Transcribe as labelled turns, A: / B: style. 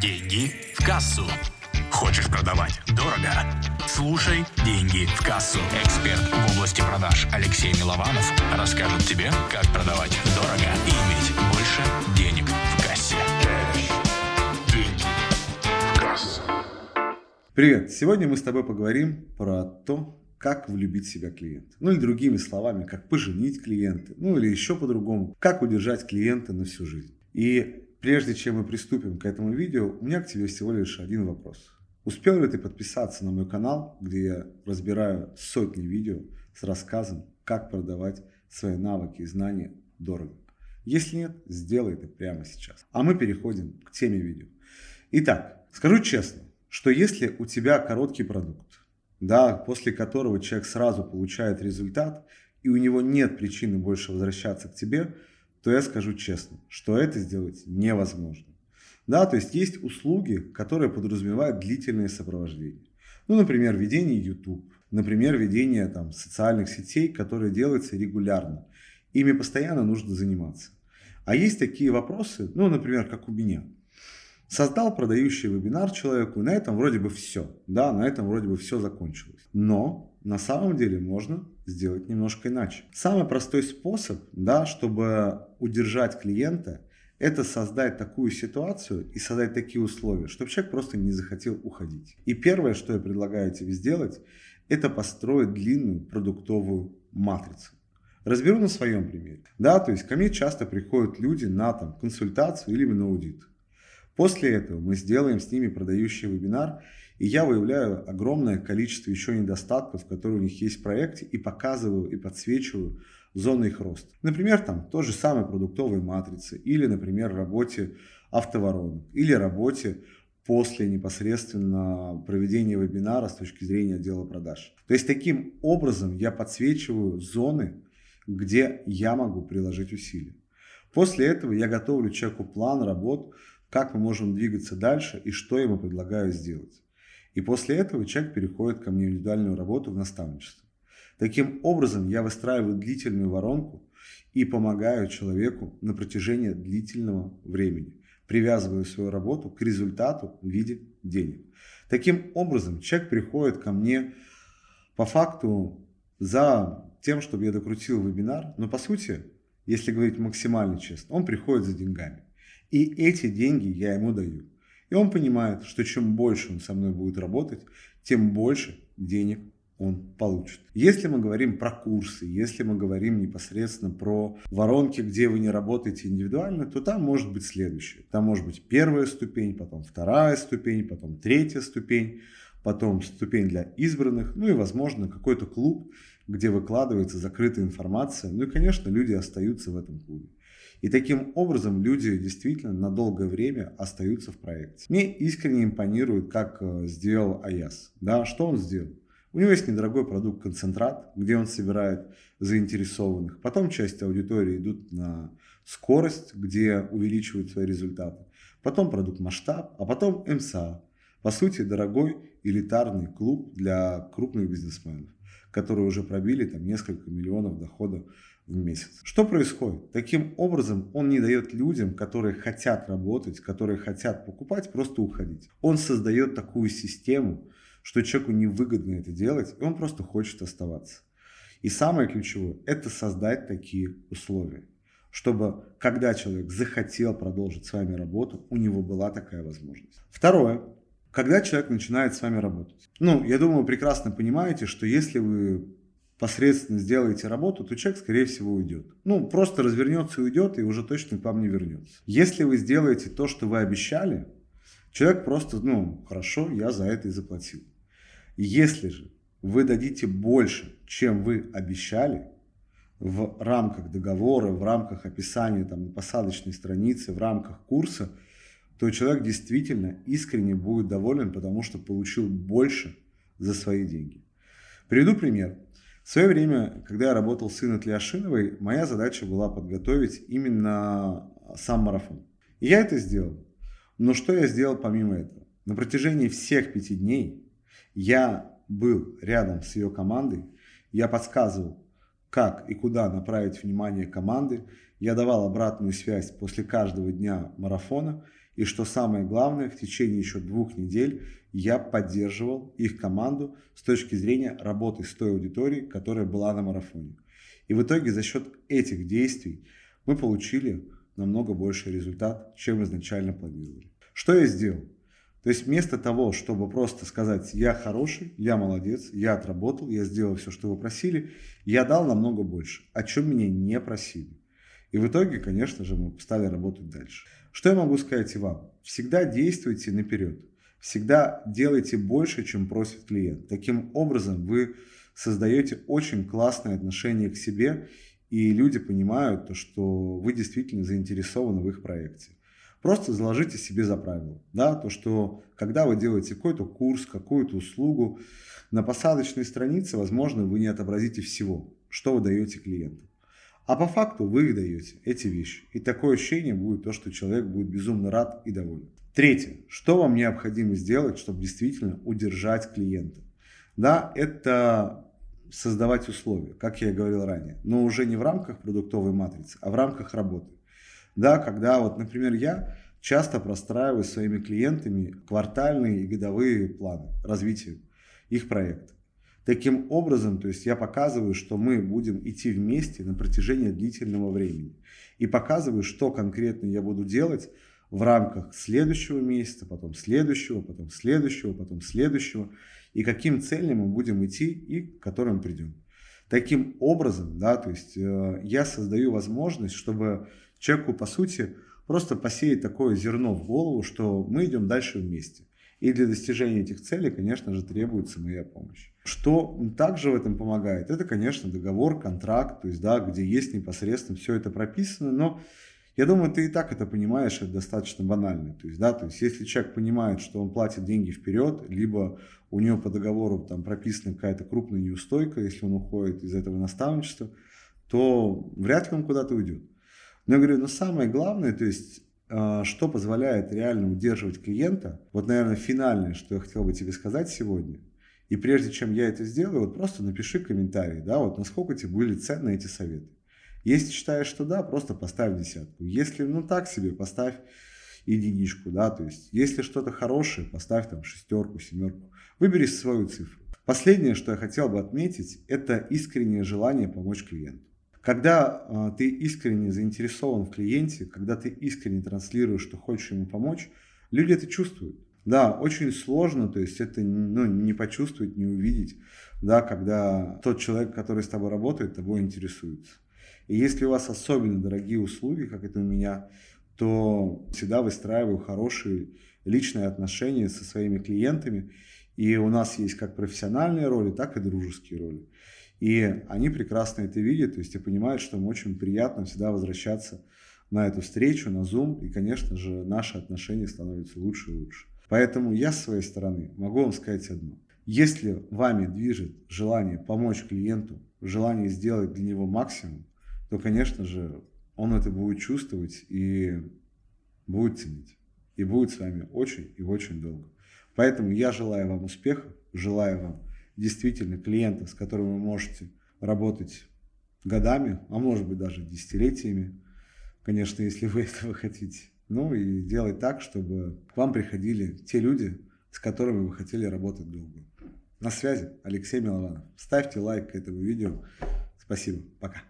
A: Деньги в кассу. Хочешь продавать дорого? Слушай «Деньги в кассу». Эксперт в области продаж Алексей Милованов расскажет тебе, как продавать дорого и иметь больше денег в кассе. Деньги в кассу.
B: Привет! Сегодня мы с тобой поговорим про то, как влюбить себя клиента. Ну или другими словами, как поженить клиента. Ну или еще по-другому, как удержать клиента на всю жизнь. И Прежде чем мы приступим к этому видео, у меня к тебе всего лишь один вопрос. Успел ли ты подписаться на мой канал, где я разбираю сотни видео с рассказом, как продавать свои навыки и знания дорого? Если нет, сделай это прямо сейчас. А мы переходим к теме видео. Итак, скажу честно, что если у тебя короткий продукт, да, после которого человек сразу получает результат, и у него нет причины больше возвращаться к тебе, то я скажу честно, что это сделать невозможно. Да, то есть есть услуги, которые подразумевают длительное сопровождение. Ну, например, ведение YouTube, например, ведение там, социальных сетей, которые делаются регулярно. Ими постоянно нужно заниматься. А есть такие вопросы, ну, например, как у меня. Создал продающий вебинар человеку, и на этом вроде бы все. Да, на этом вроде бы все закончилось. Но на самом деле можно сделать немножко иначе. Самый простой способ, да, чтобы удержать клиента, это создать такую ситуацию и создать такие условия, чтобы человек просто не захотел уходить. И первое, что я предлагаю тебе сделать, это построить длинную продуктовую матрицу. Разберу на своем примере. Да, то есть ко мне часто приходят люди на там, консультацию или на аудит. После этого мы сделаем с ними продающий вебинар, и я выявляю огромное количество еще недостатков, которые у них есть в проекте, и показываю и подсвечиваю зоны их роста. Например, там той же самой продуктовой матрицы, или, например, работе автоворонок, или работе после непосредственно проведения вебинара с точки зрения отдела продаж. То есть таким образом я подсвечиваю зоны, где я могу приложить усилия. После этого я готовлю человеку план работ, как мы можем двигаться дальше и что я ему предлагаю сделать. И после этого человек переходит ко мне в индивидуальную работу в наставничество. Таким образом, я выстраиваю длительную воронку и помогаю человеку на протяжении длительного времени. Привязываю свою работу к результату в виде денег. Таким образом, человек приходит ко мне по факту за тем, чтобы я докрутил вебинар, но по сути, если говорить максимально честно, он приходит за деньгами. И эти деньги я ему даю. И он понимает, что чем больше он со мной будет работать, тем больше денег он получит. Если мы говорим про курсы, если мы говорим непосредственно про воронки, где вы не работаете индивидуально, то там может быть следующее. Там может быть первая ступень, потом вторая ступень, потом третья ступень, потом ступень для избранных, ну и, возможно, какой-то клуб, где выкладывается закрытая информация. Ну и, конечно, люди остаются в этом клубе. И таким образом люди действительно на долгое время остаются в проекте. Мне искренне импонирует, как э, сделал Аяс. Да, что он сделал? У него есть недорогой продукт концентрат, где он собирает заинтересованных. Потом часть аудитории идут на скорость, где увеличивают свои результаты. Потом продукт масштаб, а потом МСА. По сути, дорогой элитарный клуб для крупных бизнесменов, которые уже пробили там несколько миллионов дохода в месяц. Что происходит? Таким образом, он не дает людям, которые хотят работать, которые хотят покупать, просто уходить. Он создает такую систему, что человеку невыгодно это делать, и он просто хочет оставаться. И самое ключевое – это создать такие условия, чтобы когда человек захотел продолжить с вами работу, у него была такая возможность. Второе. Когда человек начинает с вами работать. Ну, я думаю, вы прекрасно понимаете, что если вы посредственно сделаете работу, то человек, скорее всего, уйдет. Ну, просто развернется и уйдет, и уже точно к вам не вернется. Если вы сделаете то, что вы обещали, человек просто, ну, хорошо, я за это и заплатил. Если же вы дадите больше, чем вы обещали, в рамках договора, в рамках описания там, посадочной странице, в рамках курса, то человек действительно искренне будет доволен, потому что получил больше за свои деньги. Приведу пример. В свое время, когда я работал с Инной Тляшиновой, моя задача была подготовить именно сам марафон. И я это сделал. Но что я сделал помимо этого? На протяжении всех пяти дней я был рядом с ее командой, я подсказывал, как и куда направить внимание команды, я давал обратную связь после каждого дня марафона, И что самое главное, в течение еще двух недель я поддерживал их команду с точки зрения работы с той аудиторией, которая была на марафоне. И в итоге за счет этих действий мы получили намного больший результат, чем изначально планировали. Что я сделал? То есть вместо того, чтобы просто сказать, я хороший, я молодец, я отработал, я сделал все, что вы просили, я дал намного больше, о чем меня не просили. И в итоге, конечно же, мы стали работать дальше. Что я могу сказать вам? Всегда действуйте наперед. Всегда делайте больше, чем просит клиент. Таким образом, вы создаете очень классное отношение к себе, и люди понимают, то, что вы действительно заинтересованы в их проекте. Просто заложите себе за правило, да, то, что когда вы делаете какой-то курс, какую-то услугу, на посадочной странице, возможно, вы не отобразите всего, что вы даете клиенту. А по факту вы их даете, эти вещи. И такое ощущение будет то, что человек будет безумно рад и доволен. Третье. Что вам необходимо сделать, чтобы действительно удержать клиента? Да, это создавать условия, как я и говорил ранее, но уже не в рамках продуктовой матрицы, а в рамках работы. Да, когда вот, например, я часто простраиваю своими клиентами квартальные и годовые планы развития их проекта. Таким образом, то есть я показываю, что мы будем идти вместе на протяжении длительного времени. И показываю, что конкретно я буду делать в рамках следующего месяца, потом следующего, потом следующего, потом следующего. И каким целям мы будем идти и к которым придем. Таким образом, да, то есть э, я создаю возможность, чтобы человеку, по сути, просто посеять такое зерно в голову, что мы идем дальше вместе. И для достижения этих целей, конечно же, требуется моя помощь. Что также в этом помогает? Это, конечно, договор, контракт, то есть, да, где есть непосредственно все это прописано, но я думаю, ты и так это понимаешь, это достаточно банально. То есть, да, то есть, если человек понимает, что он платит деньги вперед, либо у него по договору там прописана какая-то крупная неустойка, если он уходит из этого наставничества, то вряд ли он куда-то уйдет. Но я говорю, ну самое главное, то есть, а, что позволяет реально удерживать клиента, вот, наверное, финальное, что я хотел бы тебе сказать сегодня, и прежде чем я это сделаю, вот просто напиши комментарий, да, вот насколько тебе были ценны эти советы. Если считаешь, что да, просто поставь десятку. Если, ну так себе, поставь единичку, да, то есть, если что-то хорошее, поставь там шестерку, семерку. Выбери свою цифру. Последнее, что я хотел бы отметить, это искреннее желание помочь клиенту. Когда э, ты искренне заинтересован в клиенте, когда ты искренне транслируешь, что хочешь ему помочь, люди это чувствуют. Да, очень сложно, то есть это ну, не почувствовать, не увидеть, да, когда тот человек, который с тобой работает, тобой интересуется. И если у вас особенно дорогие услуги, как это у меня, то всегда выстраиваю хорошие личные отношения со своими клиентами. И у нас есть как профессиональные роли, так и дружеские роли. И они прекрасно это видят, то есть и понимают, что им очень приятно всегда возвращаться на эту встречу, на Zoom, и, конечно же, наши отношения становятся лучше и лучше. Поэтому я с своей стороны могу вам сказать одно. Если вами движет желание помочь клиенту, желание сделать для него максимум, то, конечно же, он это будет чувствовать и будет ценить. И будет с вами очень и очень долго. Поэтому я желаю вам успеха, желаю вам действительно клиентов, с которыми вы можете работать годами, а может быть даже десятилетиями, конечно, если вы этого хотите. Ну и делать так, чтобы к вам приходили те люди, с которыми вы хотели работать долго. На связи Алексей Милованов. Ставьте лайк этому видео. Спасибо. Пока.